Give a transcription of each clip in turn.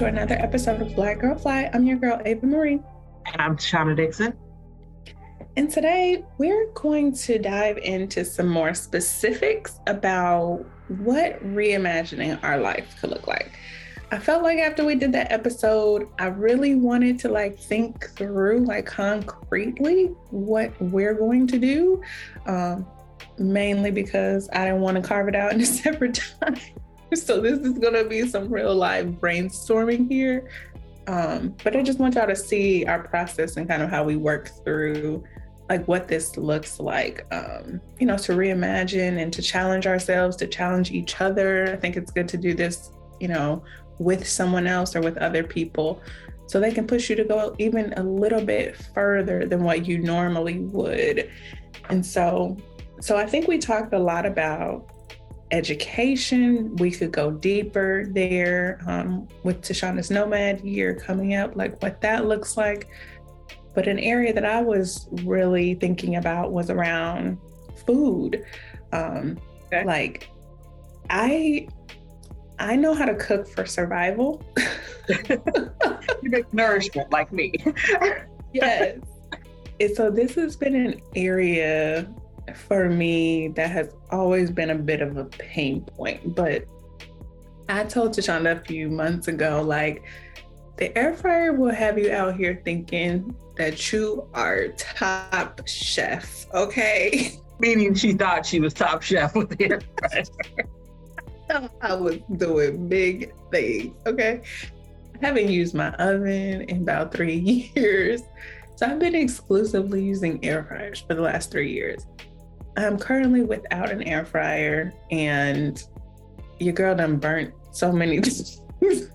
To another episode of Black Girl Fly. I'm your girl, Ava Marie. And I'm Shauna Dixon. And today we're going to dive into some more specifics about what reimagining our life could look like. I felt like after we did that episode, I really wanted to like think through like concretely what we're going to do. Um, mainly because I didn't want to carve it out in a separate time. so this is gonna be some real life brainstorming here. Um, but I just want y'all to see our process and kind of how we work through like what this looks like. Um, you know to reimagine and to challenge ourselves to challenge each other. I think it's good to do this you know with someone else or with other people so they can push you to go even a little bit further than what you normally would. And so so i think we talked a lot about education. We could go deeper there um, with Tashuanda's Nomad year coming up, like what that looks like. But an area that I was really thinking about was around food. Um, okay. Like, I I know how to cook for survival. you make nourishment like me. yes. And so this has been an area for me that has always been a bit of a pain point. But I told Tashuanda a few months ago, like, the air fryer will have you out here thinking that you are top chef, okay? Meaning she thought she was top chef with the air fryer. I was doing big things, okay? I haven't used my oven in about three years. So I've been exclusively using air fryers for the last three years. I'm currently without an air fryer, and your girl done burnt so many things,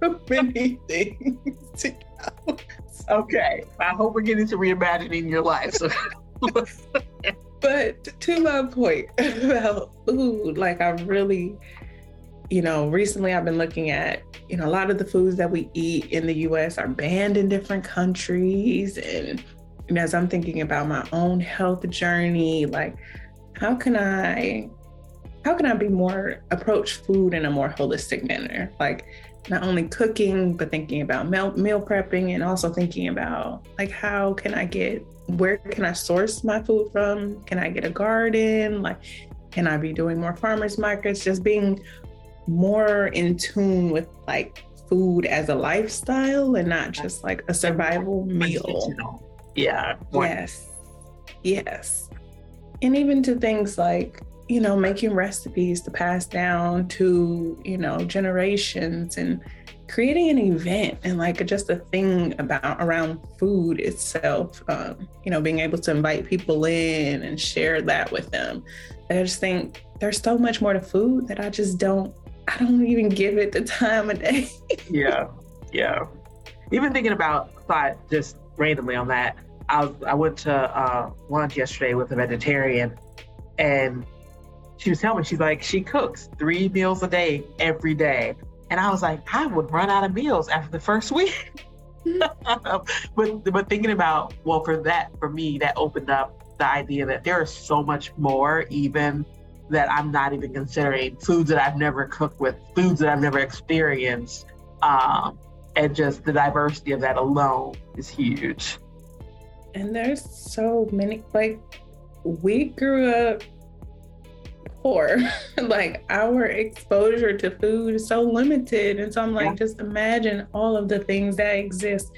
so many things. Okay, I hope we're getting to reimagining your life. So. but to my point about food, like I really, you know, recently I've been looking at, you know, a lot of the foods that we eat in the US are banned in different countries and and as I'm thinking about my own health journey, like how can I how can I be more approach food in a more holistic manner? Like not only cooking, but thinking about meal, meal prepping and also thinking about like how can I get where can I source my food from? Can I get a garden? Like can I be doing more farmers markets? Just being more in tune with like food as a lifestyle and not just like a survival meal. Yeah. Yes. Yes. And even to things like, you know, making recipes to pass down to, you know, generations and creating an event and like just a thing about around food itself, um, you know, being able to invite people in and share that with them. I just think there's so much more to food that I just don't, I don't even give it the time of day. yeah. Yeah. Even thinking about thought just randomly on that. I I went to uh, lunch yesterday with a vegetarian, and she was telling me she's like she cooks three meals a day every day, and I was like I would run out of meals after the first week. but but thinking about well for that for me that opened up the idea that there is so much more even that I'm not even considering foods that I've never cooked with, foods that I've never experienced. Um, and just the diversity of that alone is huge. And there's so many, like, we grew up poor. like, our exposure to food is so limited. And so I'm like, yeah. just imagine all of the things that exist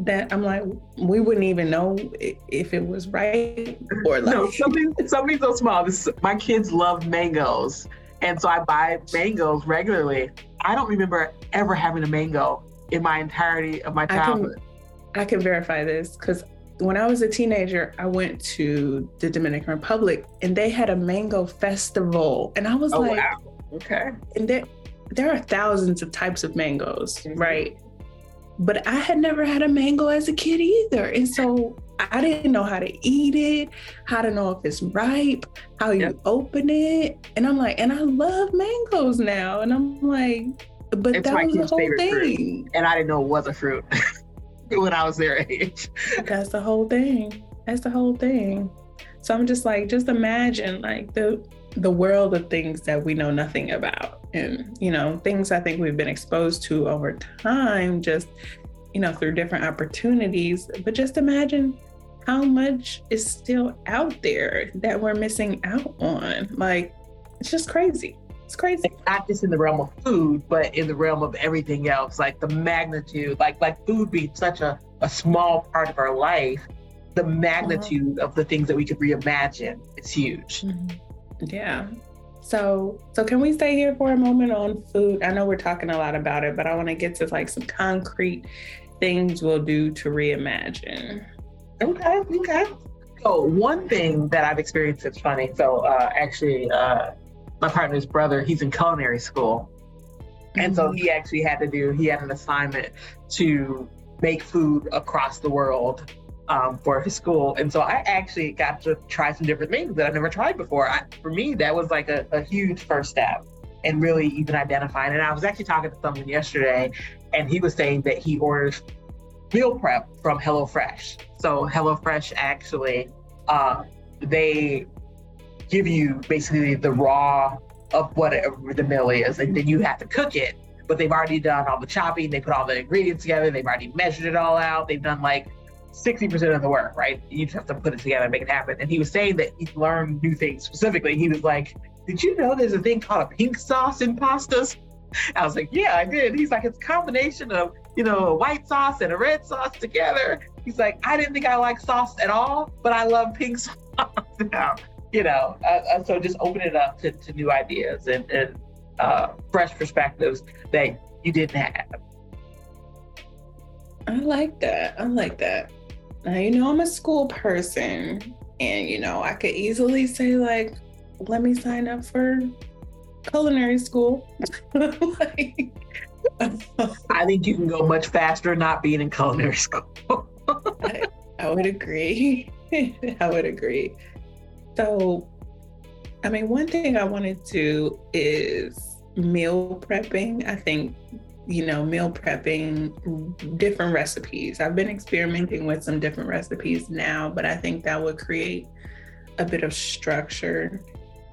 that I'm like, we wouldn't even know if it was right or like. No, something, something so small. This, my kids love mangoes. And so I buy mangoes regularly. I don't remember ever having a mango in my entirety of my childhood. I can, I can verify this because when I was a teenager, I went to the Dominican Republic and they had a mango festival. And I was oh, like, wow. okay. And there, there are thousands of types of mangoes, mm-hmm. right? But I had never had a mango as a kid either. And so I didn't know how to eat it, how to know if it's ripe, how you yep. open it. And I'm like, and I love mangoes now. And I'm like, but it's that was the whole thing. Fruit. And I didn't know it was a fruit when I was their age. That's the whole thing. That's the whole thing. So I'm just like, just imagine like the the world of things that we know nothing about. And you know things i think we've been exposed to over time just you know through different opportunities. But just imagine how much is still out there that we're missing out on. Like it's just crazy. It's crazy. Not just in the realm of food but in the realm of everything else. Like the magnitude like like food being such a, a small part of our life the magnitude uh-huh. of the things that we could reimagine is huge. Mm-hmm. Yeah. So, so can we stay here for a moment on food? I know we're talking a lot about it, but I want to get to like some concrete things we'll do to reimagine. Okay, okay. So one thing that I've experienced that's funny. So uh, actually, uh, my partner's brother, he's in culinary school, and so mm-hmm. he actually had to do. He had an assignment to make food across the world um, for his school. And so I actually got to try some different things that I've never tried before. I, for me, that was like a, a huge first step and really even identifying. And I was actually talking to someone yesterday, and he was saying that he orders meal prep from HelloFresh. So HelloFresh actually, uh, they give you basically the raw of whatever the meal is, and then you have to cook it. But they've already done all the chopping. They put all the ingredients together. They've already measured it all out. They've done like 60% of the work, right? You just have to put it together and make it happen. And he was saying that he learned new things specifically. He was like, Did you know there's a thing called a pink sauce in pastas? I was like, Yeah, I did. He's like, It's a combination of, you know, a white sauce and a red sauce together. He's like, I didn't think I liked sauce at all, but I love pink sauce now. You know, uh, uh, so just open it up to, to new ideas and, and uh, fresh perspectives that you didn't have. I like that. I like that. Now, you know, I'm a school person, and, you know, I could easily say, like, let me sign up for culinary school. like, I think you can go much faster not being in culinary school. I, I would agree. I would agree. So, I mean, one thing I wanted to do is meal prepping. I think you know, meal prepping different recipes. I've been experimenting with some different recipes now, but I think that would create a bit of structure.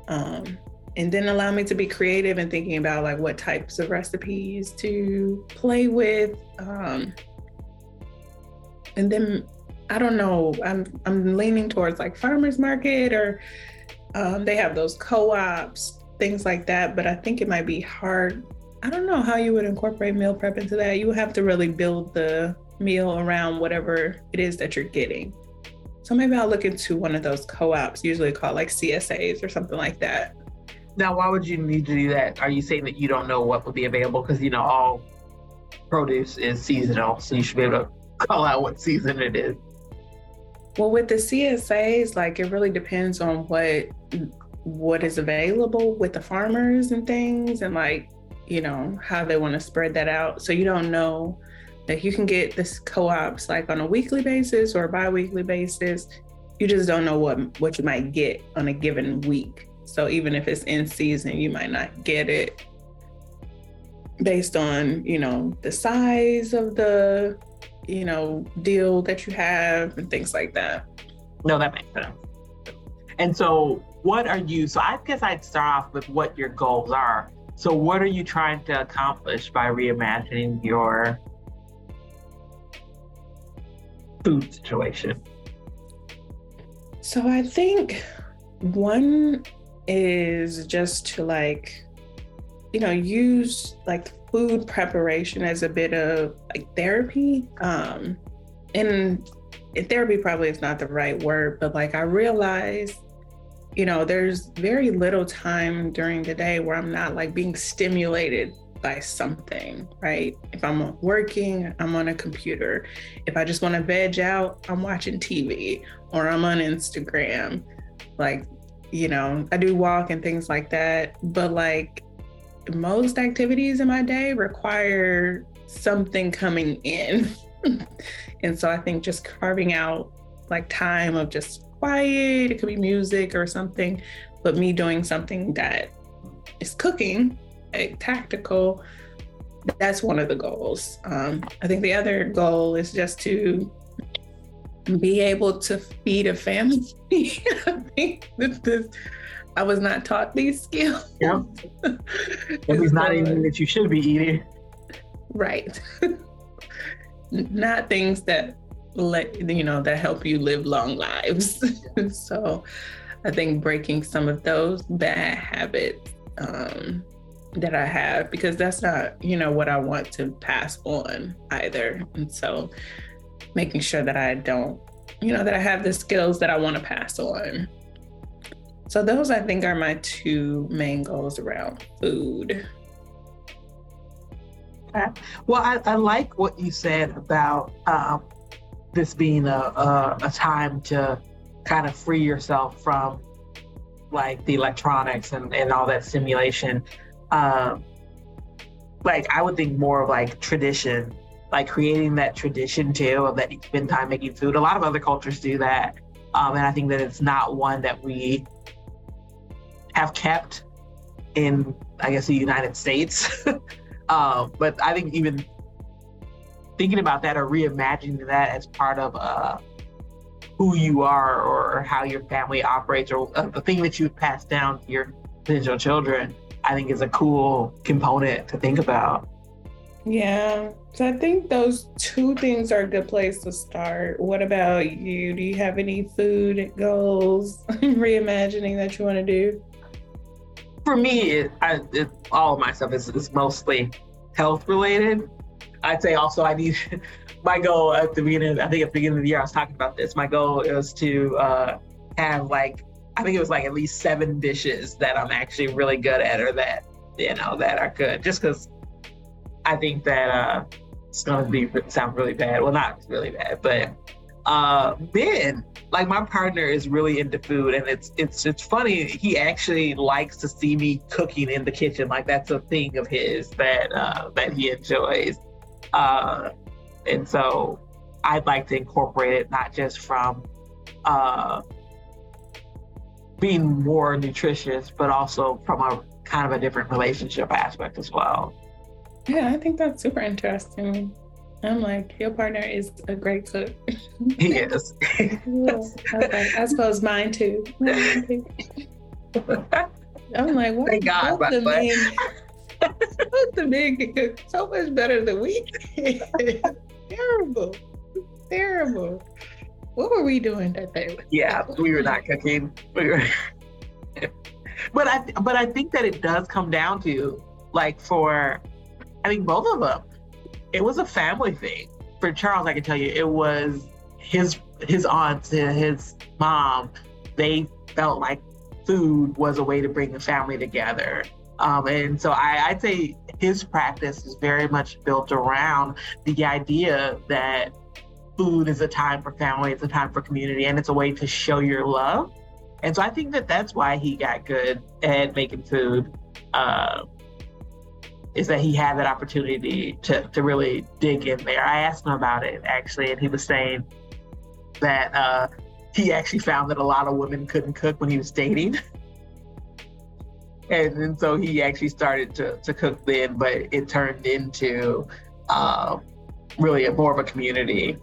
Um, and then allow me to be creative and thinking about like what types of recipes to play with. Um, and then I don't know, I'm I'm leaning towards like farmers market or um, they have those co-ops, things like that. But I think it might be hard I don't know how you would incorporate meal prep into that. You would have to really build the meal around whatever it is that you're getting. So maybe I'll look into one of those co-ops, usually called like CSAs or something like that. Now, why would you need to do that? Are you saying that you don't know what would be available? Because you know all produce is seasonal, so you should be able to call out what season it is. Well, with the CSAs, like it really depends on what what is available with the farmers and things, and like you know, how they want to spread that out. So you don't know that you can get this co-ops like on a weekly basis or a bi-weekly basis. You just don't know what what you might get on a given week. So even if it's in season, you might not get it based on, you know, the size of the, you know, deal that you have and things like that. No, that makes sense. And so what are you so I guess I'd start off with what your goals are so, what are you trying to accomplish by reimagining your food situation? So, I think one is just to like, you know, use like food preparation as a bit of like therapy. Um, and therapy probably is not the right word, but like I realized you know, there's very little time during the day where I'm not like being stimulated by something, right? If I'm working, I'm on a computer. If I just want to veg out, I'm watching TV or I'm on Instagram. Like, you know, I do walk and things like that. But like most activities in my day require something coming in. and so I think just carving out like time of just quiet, it could be music or something, but me doing something that is cooking, like tactical, that's one of the goals. Um, I think the other goal is just to be able to feed a family. I think this, this I was not taught these skills. Yep. it's not anything that you should be eating. Right. not things that let you know that help you live long lives. so I think breaking some of those bad habits um, that I have because that's not, you know, what I want to pass on either. And so making sure that I don't, you know, that I have the skills that I want to pass on. So those I think are my two main goals around food. Well, I, I like what you said about um, this being a, a, a time to kind of free yourself from like the electronics and, and all that stimulation. Um, like I would think more of like tradition, like creating that tradition too of that you spend time making food. A lot of other cultures do that. Um, and I think that it's not one that we have kept in, I guess, the United States. um, but I think even thinking about that or reimagining that as part of uh, who you are or how your family operates or uh, the thing that you pass down to your potential children, I think is a cool component to think about. Yeah. So I think those two things are a good place to start. What about you? Do you have any food goals, reimagining that you want to do? For me, it, I, it, all of my stuff is, is mostly health related. I'd say also I need my goal at the beginning. I think at the beginning of the year I was talking about this. My goal is to uh, have like I think it was like at least seven dishes that I'm actually really good at, or that you know that are good. Just because I think that uh, it's gonna be sound really bad. Well, not really bad, but uh, Ben, like my partner is really into food, and it's it's it's funny. He actually likes to see me cooking in the kitchen. Like that's a thing of his that uh, that he enjoys. Uh, and so I'd like to incorporate it not just from uh, being more nutritious, but also from a kind of a different relationship aspect as well. Yeah, I think that's super interesting. I'm like, your partner is a great cook. He is. I suppose mine too. I'm like, what? Thank God, both the men, both the can so much better than we can terrible. Terrible. What were we doing that day? Yeah, we were not cooking. We were but I but I think that it does come down to like for I think both of them, it was a family thing. For Charles, I can tell you, it was his his aunts and his mom. They felt like food was a way to bring the family together. Um, and so I, I'd say his practice is very much built around the idea that food is a time for family, it's a time for community, and it's a way to show your love. And so I think that that's why he got good at making food. Uh, is that he had that opportunity to, to really dig in there. I asked him about it actually, and he was saying that uh, he actually found that a lot of women couldn't cook when he was dating. and, and so he actually started to, to cook then, but it turned into um, really a, more of a community.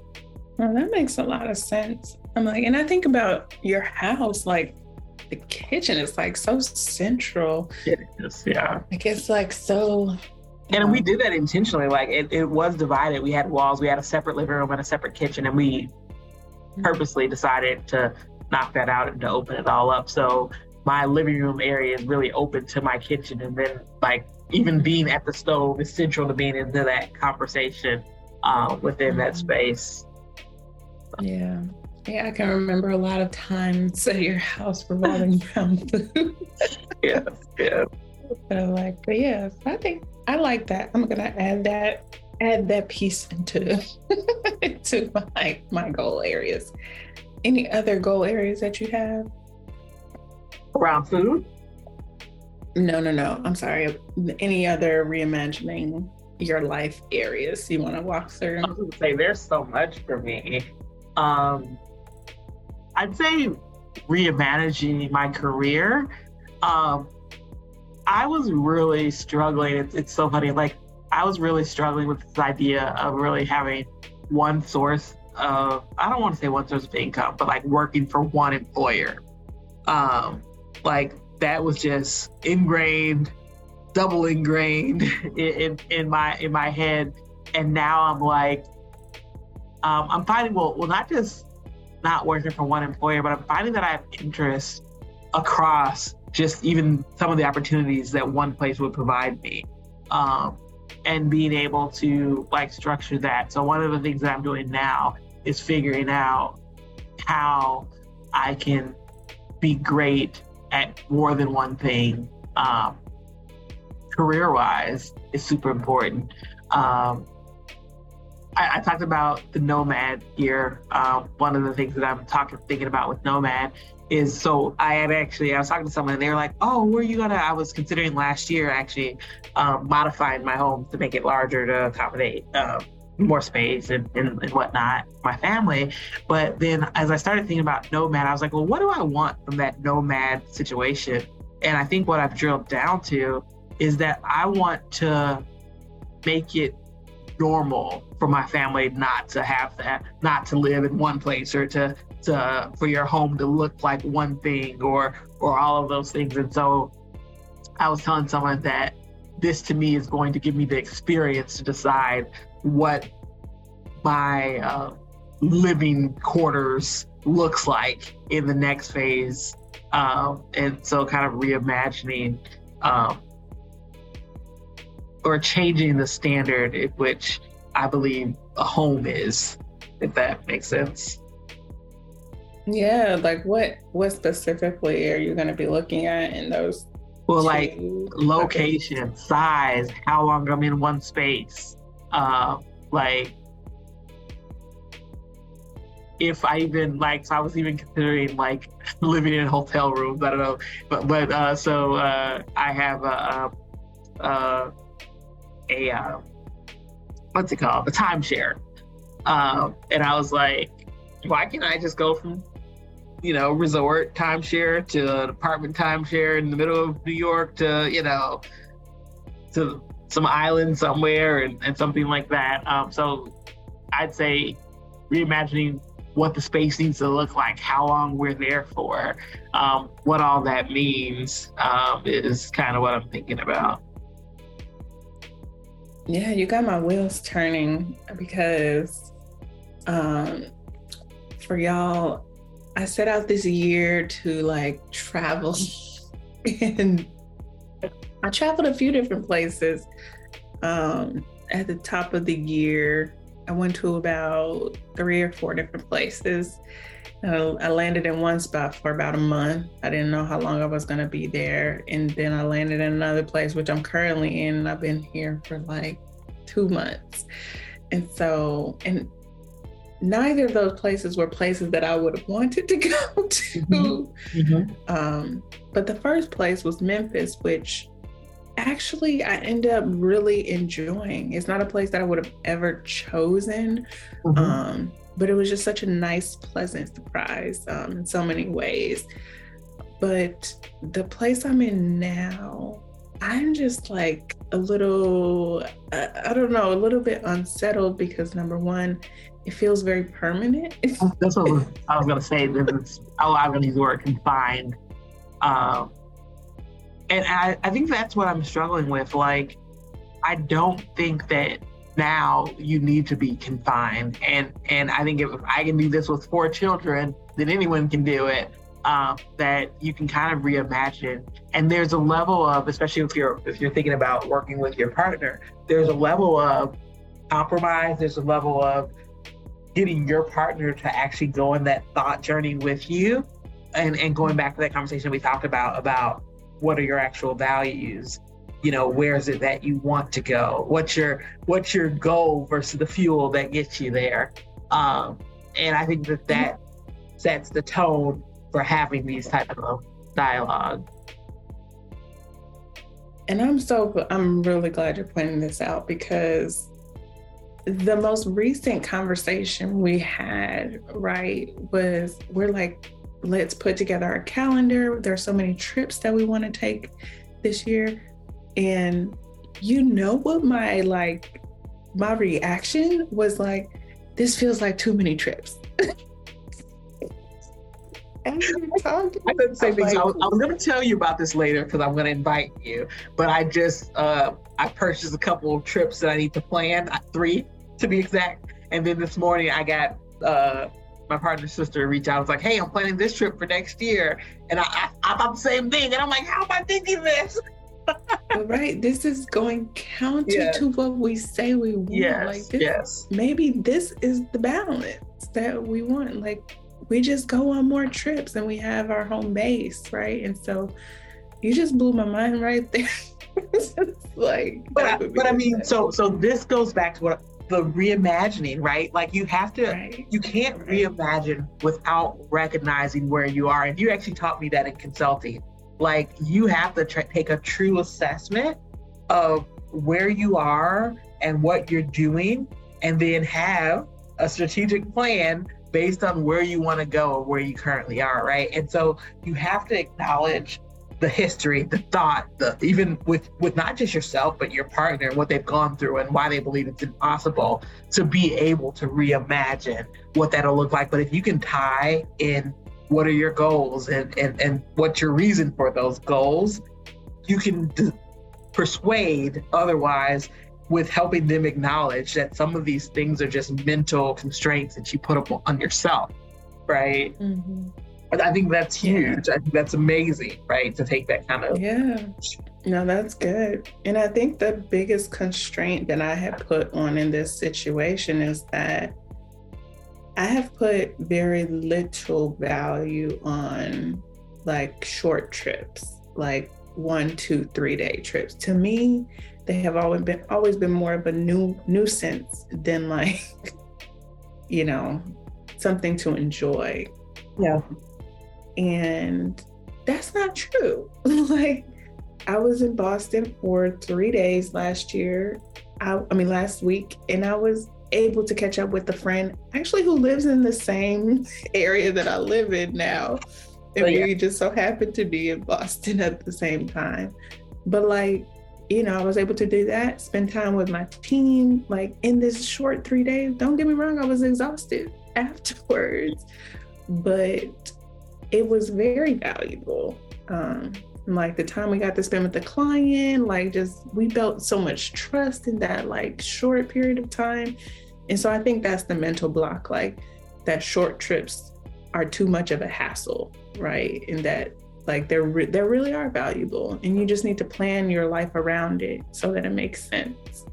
Well, that makes a lot of sense. I'm like, and I think about your house, like the kitchen is like so central. It is, yeah. Like it's like so. And we did that intentionally. Like it, it was divided. We had walls. We had a separate living room and a separate kitchen, and we mm-hmm. purposely decided to knock that out and to open it all up. So my living room area is really open to my kitchen. And then, like, even being at the stove is central to being into that conversation uh, within that mm-hmm. space. Yeah. Yeah, I can remember a lot of times at your house revolving around food. yeah, yeah. But like, but yeah, I think I like that. I'm gonna add that, add that piece into into my my goal areas. Any other goal areas that you have? Around food? No, no, no. I'm sorry. Any other reimagining your life areas you want to walk through? I was going to say there's so much for me. Um, I'd say reimagining my career. Um, I was really struggling. It's, it's so funny. Like I was really struggling with this idea of really having one source of I don't want to say one source of income, but like working for one employer. Um, like that was just ingrained, double ingrained in, in, in my in my head. And now I'm like, um, I'm finding well, well, not just not working for one employer, but I'm finding that I have interest across just even some of the opportunities that one place would provide me. Um, and being able to like structure that. So one of the things that I'm doing now is figuring out how I can be great at more than one thing. Um, career wise is super important. Um, I, I, talked about the Nomad here. Um, one of the things that I'm talking, thinking about with Nomad is so I had actually I was talking to someone and they were like, "Oh, where are you gonna?" I was considering last year actually um, modifying my home to make it larger to accommodate um, more space and, and, and, whatnot, my family. But then as I started thinking about nomad, I was like, well, what do I want from that nomad situation? And I think what I've drilled down to is that I want to make it normal for my family not to have that, not to live in one place or to to for your home to look like one thing or or all of those things. And so I was telling someone that this to me is going to give me the experience to decide what my uh, living quarters looks like in the next phase. Um, and so kind of reimagining um, or changing the standard at which I believe a home is, if that makes sense. Yeah, like what what specifically are you going to be looking at in those? Well, like location, size, how long I'm in one space, uh, like if I even like, so I was even considering like living in hotel rooms. I don't know, but but uh, so uh, I have a a, a, a uh, what's it called, a timeshare, um, and I was like, why can't I just go from you know, resort timeshare to an apartment timeshare in the middle of New York to, you know, to some island somewhere and, and something like that. Um, so I'd say reimagining what the space needs to look like, how long we're there for, um, what all that means um, is kind of what I'm thinking about. Yeah, you got my wheels turning because um, for y'all, I set out this year to like travel and I traveled a few different places. Um, at the top of the year, I went to about three or four different places. Uh, I landed in one spot for about a month. I didn't know how long I was going to be there. And then I landed in another place, which I'm currently in. And I've been here for like two months. And so, and neither of those places were places that I would have wanted to go to. Mm-hmm. mm-hmm. Um, but the first place was Memphis, which actually I end up really enjoying. It's not a place that I would have ever chosen, mm-hmm. um, but it was just such a nice, pleasant surprise um, in so many ways. But the place I'm in now, I'm just like a little, I don't know, a little bit unsettled because number one, it feels very permanent. That's what I was gonna say. It's, I'm gonna use the word confined. Um, and I, I think that's what I'm struggling with. Like, I don't think that now you need to be confined. And and I think if I can do this with four children, then anyone can do it. Uh, that you can kind of reimagine. And there's a level of, especially if you're if you're thinking about working with your partner, there's a level of compromise. There's a level of getting your partner to actually go on that thought journey with you and, and going back to that conversation we talked about about what are your actual values? You know where is it that you want to go? What's your what's your goal versus the fuel that gets you there? Um, and i think that that sets the tone for having these type of dialogue. And i'm so i'm really glad you're pointing this out because the most recent conversation we had, right, was we're like, let's put together a calendar. There's so many trips that we want to take this year. And you know what my like my reaction was like, this feels like too many trips. Talking. I said the same thing. Like, I was, was going to tell you about this later because I'm going to invite you. But I just uh, I purchased a couple of trips that I need to plan, uh, three to be exact. And then this morning I got uh, my partner's sister reach out. I was like, "Hey, I'm planning this trip for next year," and I, I, I thought the same thing. And I'm like, "How am I thinking this?" right. This is going counter yeah. to what we say we want. Yes. Like this, yes. Maybe this is the balance that we want. Like we just go on more trips and we have our home base, right? And so you just blew my mind right there. like, but I, but I mean, so so this goes back to what the reimagining, right? Like you have to, right. you can't reimagine without recognizing where you are. And you actually taught me that in consulting. Like you have to tr- take a true assessment of where you are and what you're doing, and then have a strategic plan based on where you want to go or where you currently are, right? And so you have to acknowledge the history, the thought, the even with with not just yourself but your partner and what they've gone through and why they believe it's impossible to be able to reimagine what that'll look like. But if you can tie in what are your goals and and and what's your reason for those goals, you can d- persuade otherwise with helping them acknowledge that some of these things are just mental constraints that you put up on yourself, right? Mm-hmm. I think that's huge. Yeah. I think that's amazing, right? To take that kind of yeah. No, that's good. And I think the biggest constraint that I have put on in this situation is that I have put very little value on like short trips, like one, two, three day trips. To me, they have always been always been more of a new nuisance than like, you know, something to enjoy. Yeah. And that's not true. like I was in Boston for three days last year. I, I mean last week, and I was able to catch up with a friend actually who lives in the same area that I live in now. And oh, yeah. we just so happened to be in Boston at the same time. But like you know, I was able to do that, spend time with my team, like in this short three days. Don't get me wrong, I was exhausted afterwards, but it was very valuable. Um, like the time we got to spend with the client, like just we built so much trust in that like short period of time. And so I think that's the mental block, like that short trips are too much of a hassle, right? And that like they're re- they really are valuable, and you just need to plan your life around it so that it makes sense.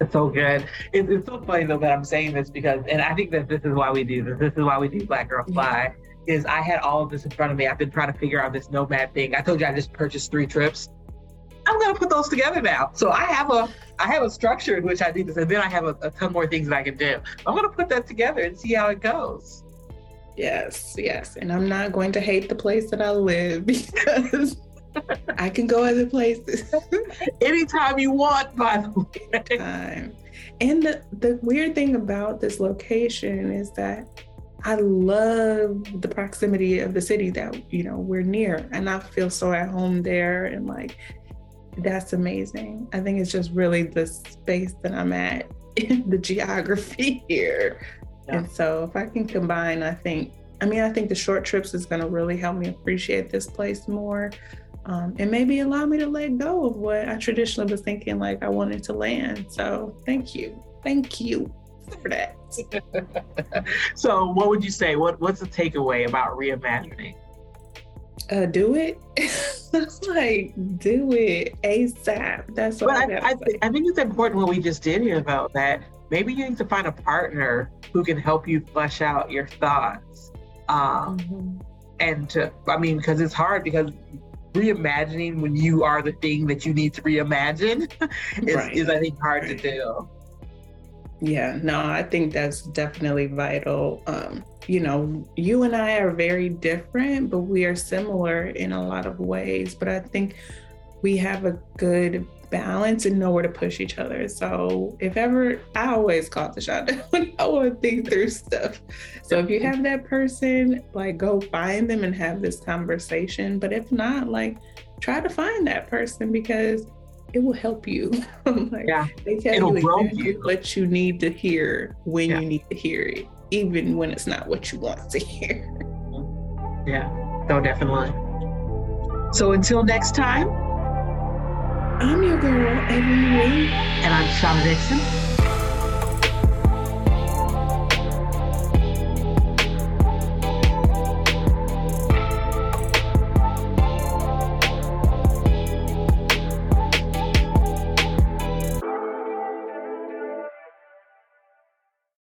It's so good. It, it's so funny though that I'm saying this because, and I think that this is why we do this. This is why we do Black Girl Fly. Is I had all of this in front of me. I've been trying to figure out this nomad thing. I told you I just purchased three trips. I'm gonna put those together now. So I have a I have a structure in which I do this, and then I have a, a ton more things that I can do. I'm gonna put that together and see how it goes. Yes, yes. And I'm not going to hate the place that I live because I can go other places. Anytime you want, by the way. Anytime. And the, the weird thing about this location is that I love the proximity of the city that, you know, we're near. And I feel so at home there. And like, that's amazing. I think it's just really the space that I'm at in the geography here yeah. And so if I can combine, I think, I mean, I think the short trips is going to really help me appreciate this place more. Um, and maybe allow me to let go of what I traditionally was thinking like I wanted to land. So thank you. Thank you for that. so what would you say? What what's the takeaway about reimagining? Uh, do it. like do it ASAP. That's what but I, I, th- I think it's important what we just did here though, that maybe you need to find a partner who can help you flesh out your thoughts. Um, mm-hmm. And to, I mean, because it's hard because reimagining when you are the thing that you need to reimagine is, right. is I think, hard right. to do. Yeah, no, I think that's definitely vital. Um, you know, you and I are very different, but we are similar in a lot of ways. But I think we have a good balance and know where to push each other. So if ever, I always call the shot when I want to think through stuff. So if you have that person, like go find them and have this conversation. But if not, like try to find that person because it will help you. like, yeah, they tell It'll you exactly you. what you need to hear when yeah. you need to hear it, even when it's not what you want to hear. Yeah, no, definitely. So until next time, I'm your girl, Avery Lee. And I'm Shauna Dixon.